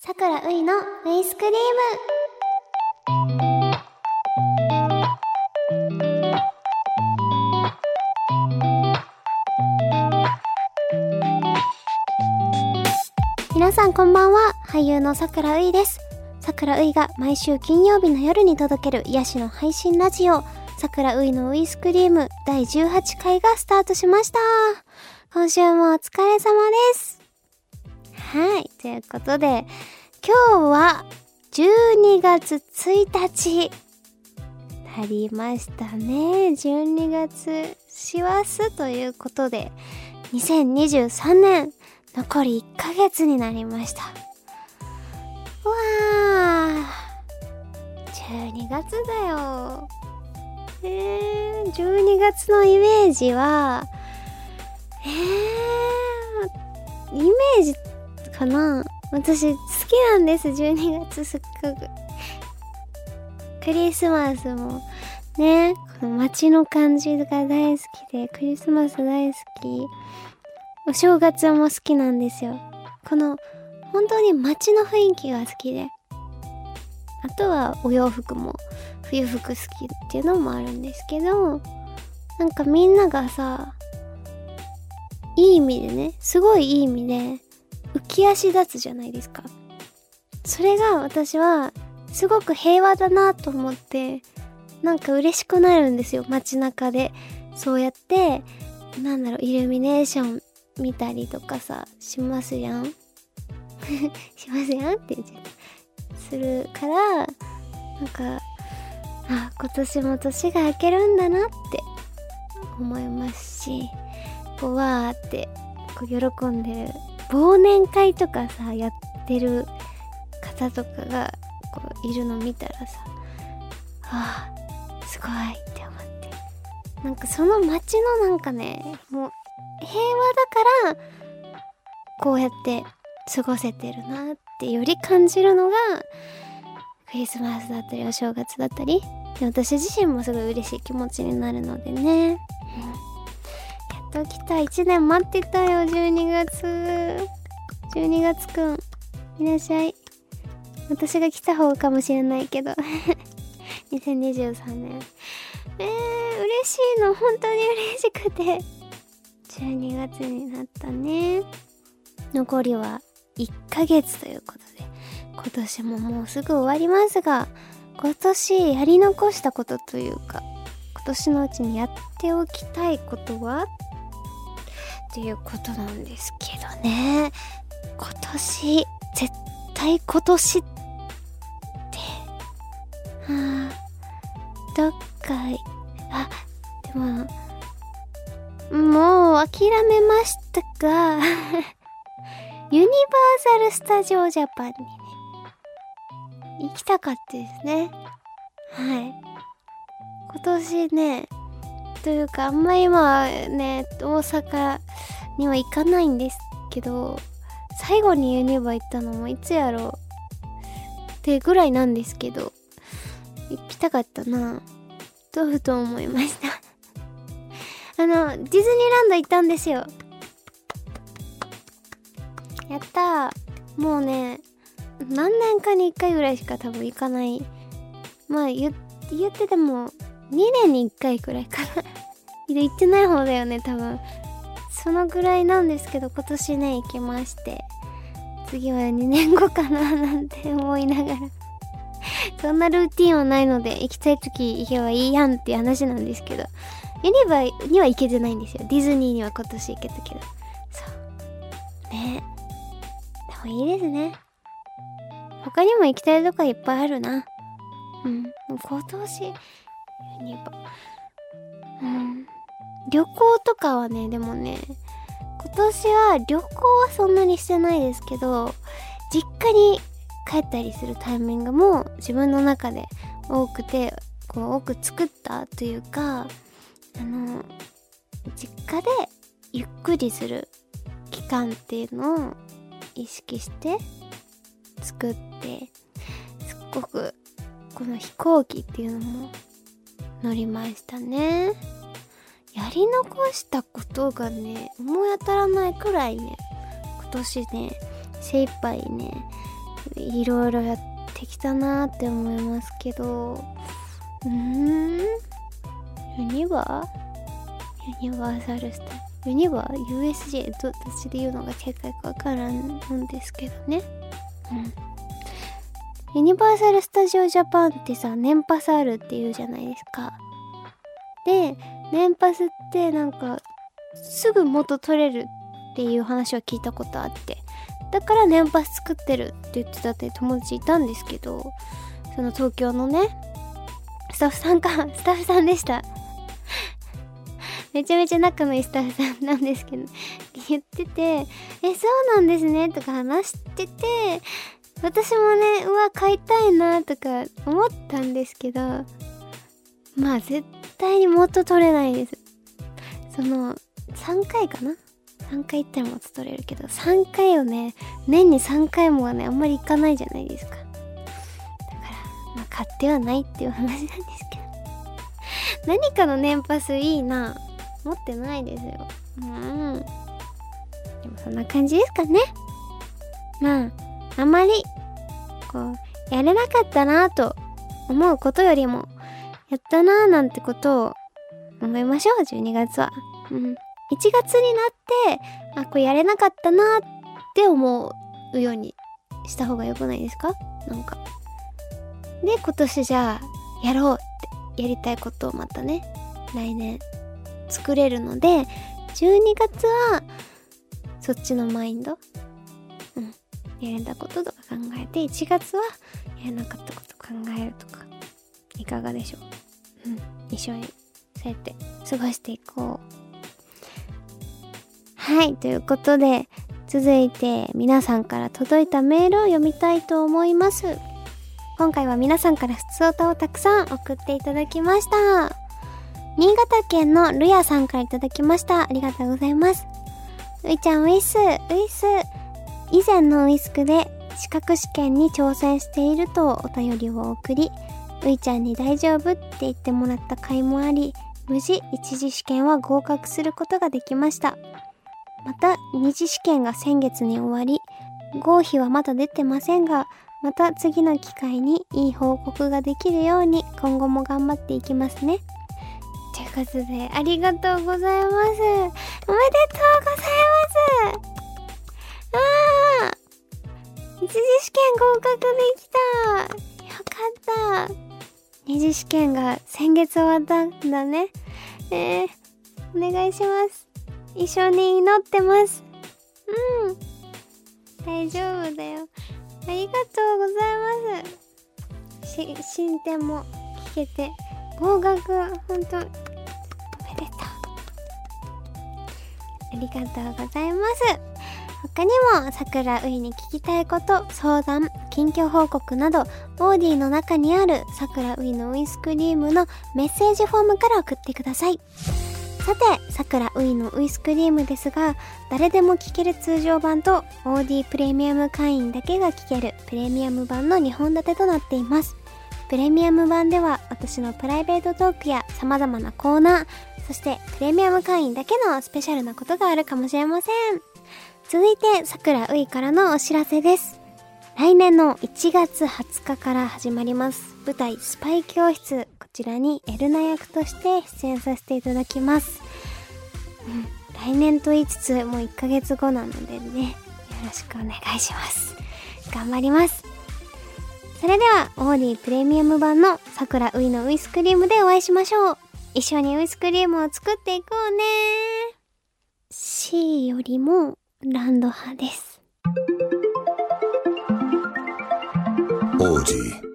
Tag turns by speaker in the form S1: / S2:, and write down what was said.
S1: さくらういのウィスクリーム。皆さんこんばんは。俳優のさくらういです。さくらういが毎週金曜日の夜に届ける癒しの配信ラジオ。さくらういのウィスクリーム第18回がスタートしました。今週もお疲れ様です。はいということで今日は12月1日なりましたね。12月師走ということで2023年残り1ヶ月になりました。うわー12月だよ。えー、12月のイメージはえー、イメージかな。私好きなんです。12月すっごく。クリスマスもねこの街の感じが大好きでクリスマス大好き。お正月も好きなんですよ。この本当に街の雰囲気が好きで。あとはお洋服も冬服好きっていうのもあるんですけどなんかみんながさいい意味でねすごいいい意味で浮き足立つじゃないですか。それが私はすごく平和だなと思ってなんか嬉しくなるんですよ。街中で。そうやってなんだろうイルミネーション見たりとかさしますやん。しますやんって言っちゃするからなんかあ今年も年が明けるんだなって思いますしこうわーってこう喜んでる忘年会とかさやってる方とかがこういるの見たらさあすごいって思って。なんかその街のなんかねもう平和だからこうやって過ごせてるなってより感じるのがクリスマスだったりお正月だったり私自身もすごい嬉しい気持ちになるのでね、来た。1年待ってたよ12月。12月くん。いらっしゃい。私が来た方かもしれないけど。2023年。えー、嬉しいの。本当に嬉しくて。12月になったね。残りは1ヶ月ということで。今年ももうすぐ終わりますが今年やり残したことというか今年のうちにやっておきたいことは？っていうことなんですけどね。今年絶対今年って。はあどっかあでももう諦めましたが ユニバーサル・スタジオ・ジャパンにね行きたかったですね。はい。今年ねというかあんまり今ね大阪には行かないんですけど最後にユニバ行ったのもいつやろう？ってぐらいなんですけど行きたかったな。とふと思いました？あのディズニーランド行ったんですよ。やったもうね何年かに1回ぐらいしか多分行かない。まあ言言ってても2年に1回くらいかな。行ってない方だよね多分。そのぐらいなんですけど今年ね行きまして。次は2年後かななんて思いながら。そんなルーティンはないので行きたい時行けばいいやんっていう話なんですけど。ユニバには行けてないんですよ。ディズニーには今年行けたけど。そう。ね。でもいいですね。他にも行きたいとこいっぱいあるな。うん。今年ユニバうん。旅行とかはねでもね今年は旅行はそんなにしてないですけど実家に帰ったりするタイミングも自分の中で多くてこう多く作ったというかあの実家でゆっくりする期間っていうのを意識して作ってすっごくこの飛行機っていうのも乗りましたね。やり残したことがね思い当たらないくらいね今年ね精一杯ねいろいろやってきたなって思いますけど。うーん。ユニバユニバーサルスタユニバー？USJ どっち？で言うのが正解かわからんんですけどね。うん。ユニバーサル・スタジオ・ジャパンってさ年パスあるっていうじゃないですか。で年パスってなんかすぐ元取れるっていう話を聞いたことあって。だから年パス作ってるって言ってたって友達いたんですけどその東京のねスタッフさんか スタッフさんでした。めちゃめちゃ仲のいいスタッフさんなんですけど言ってて「えそうなんですね」とか話してて私もねうわ買いたいなとか思ったんですけどまあ絶対に元取れないです。その3回かな？3回行ったら元取れるけど3回をね年に3回もはねあんまり行かないじゃないですか。だからまあ買ってはないっていう話なんですけど。何かの年パスいいな持ってないですよ。うん。でもそんな感じですかね。まああまりこうやれなかったなと思うことよりもやったなーなんてことを思いましょう12月は。うん、1月になってあこれやれなかったなって思うようにした方が良くないですか？なんか。で今年じゃあやろうってやりたいことをまたね来年作れるので12月はそっちのマインドやれたこととか考えて1月はやらなかったこと考えるとかいかがでしょう？うん。一緒にそうやって過ごしていこう。はい。ということで続いて皆さんから届いたメールを読みたいと思います。今回は皆さんから普通歌をたくさん送っていただきました。新潟県のルヤさんからいただきました。ありがとうございます。ういちゃんウィスウィス以前のウィスクで資格試験に挑戦しているとお便りを送り、ういちゃんに大丈夫って言ってもらった甲斐もあり、無事一次試験は合格することができました。また二次試験が先月に終わり、合否はまだ出てませんが、また次の機会にいい報告ができるように今後も頑張っていきますね。ということで、ありがとうございます。おめでとうございます次試験合格できたよかった二次試験が先月終わったんだね。えー、お願いします。一緒に祈ってます。うん。大丈夫だよ。ありがとうございます。し、進展も聞けて、合格、ほんと、おめでとう。ありがとうございます。他にも桜ういに聞きたいこと相談近況報告などオーディの中にある桜ういのウイスクリームのメッセージフォームから送ってください。さて桜ういのウイスクリームですが誰でも聞ける通常版と OD プレミアム会員だけが聞けるプレミアム版の2本立てとなっています。プレミアム版では私のプライベートトークや様々なコーナーそしてプレミアム会員だけのスペシャルなことがあるかもしれません。続いて、桜ういからのお知らせです。来年の1月20日から始まります。舞台スパイ教室。こちらにエルナ役として出演させていただきます。うん、来年と言いつつ、もう1ヶ月後なのでね、よろしくお願いします。頑張ります。それでは、オーディプレミアム版の桜ういのウイスクリームでお会いしましょう。一緒にウイスクリームを作っていこうね C よりもランド派です。王子